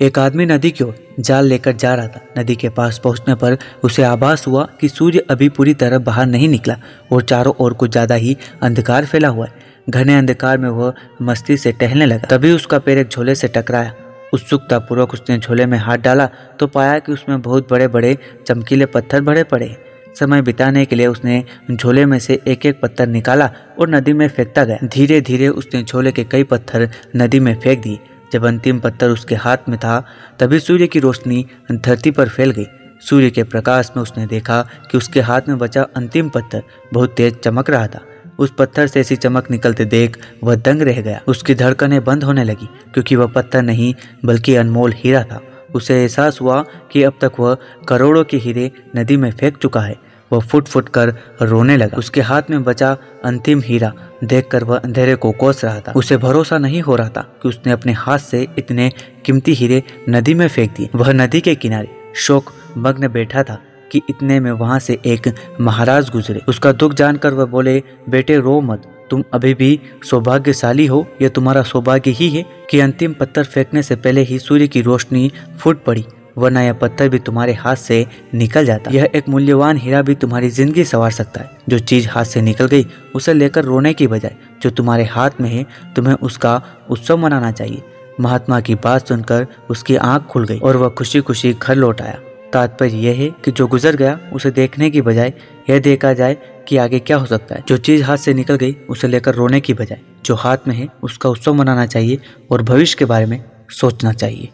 एक आदमी नदी की ओर जाल लेकर जा रहा था। नदी के पास पहुँचने पर उसे आभास हुआ कि सूर्य अभी पूरी तरह बाहर नहीं निकला और चारों ओर कुछ ज़्यादा ही अंधकार फैला हुआ है। घने अंधकार में वह मस्ती से टहलने लगा। तभी उसका पैर एक झोले से टकराया। उत्सुकता पूर्वक उसने झोले में हाथ डाला तो पाया कि उसमें बहुत बड़े बड़े चमकीले पत्थर भरे पड़े समय बिताने के लिए उसने झोले में से एक एक पत्थर निकाला और नदी में फेंकता गया। धीरे धीरे उसने झोले के कई पत्थर नदी में फेंक दिए। जब अंतिम पत्थर उसके हाथ में था, तभी सूर्य की रोशनी धरती पर फैल गई। सूर्य के प्रकाश में उसने देखा कि उसके हाथ में बचा अंतिम पत्थर बहुत तेज चमक रहा था। उस पत्थर से ऐसी चमक निकलते देख वह दंग रह गया। उसकी धड़कनें बंद होने लगी, क्योंकि वह पत्थर नहीं, बल्कि अनमोल हीरा था। उसे एहसास हुआ कि अब तक वह करोड़ों के हीरे नदी में फेंक चुका है। वह फुट फुट कर रोने लगा। उसके हाथ में बचा अंतिम हीरा। देखकर वह अंधेरे को कोस रहा था। उसे भरोसा नहीं हो रहा था कि उसने अपने हाथ से इतने कीमती हीरे नदी में फेंक दिए। वह नदी के किनारे शोक मग्न बैठा था कि इतने में वहाँ से एक महाराज गुजरे। उसका दुख जानकर वह बोले, बेटे, रो मत। तुम अभी भी सौभाग्यशाली हो। यह तुम्हारा सौभाग्य ही है कि अंतिम पत्थर फेंकने से पहले ही सूर्य की रोशनी फूट पड़ी। वरना यह पत्थर भी तुम्हारे हाथ से निकल जाता। यह एक मूल्यवान हीरा भी तुम्हारी ज़िंदगी संवार सकता है। जो चीज़ हाथ से निकल गई, उसे लेकर रोने की बजाय, जो तुम्हारे हाथ में है, तुम्हें उसका उत्सव मनाना चाहिए। महात्मा की बात सुनकर उसकी आँख खुल गई और वह खुशी खुशी घर लौट आया। तात्पर्य यह है कि जो गुजर गया, उसे देखने की बजाय, यह देखा जाए कि आगे क्या हो सकता है। जो चीज़ हाथ से निकल गई, उसे लेकर रोने की बजाय, जो हाथ में है, उसका उत्सव मनाना चाहिए और भविष्य के बारे में सोचना चाहिए।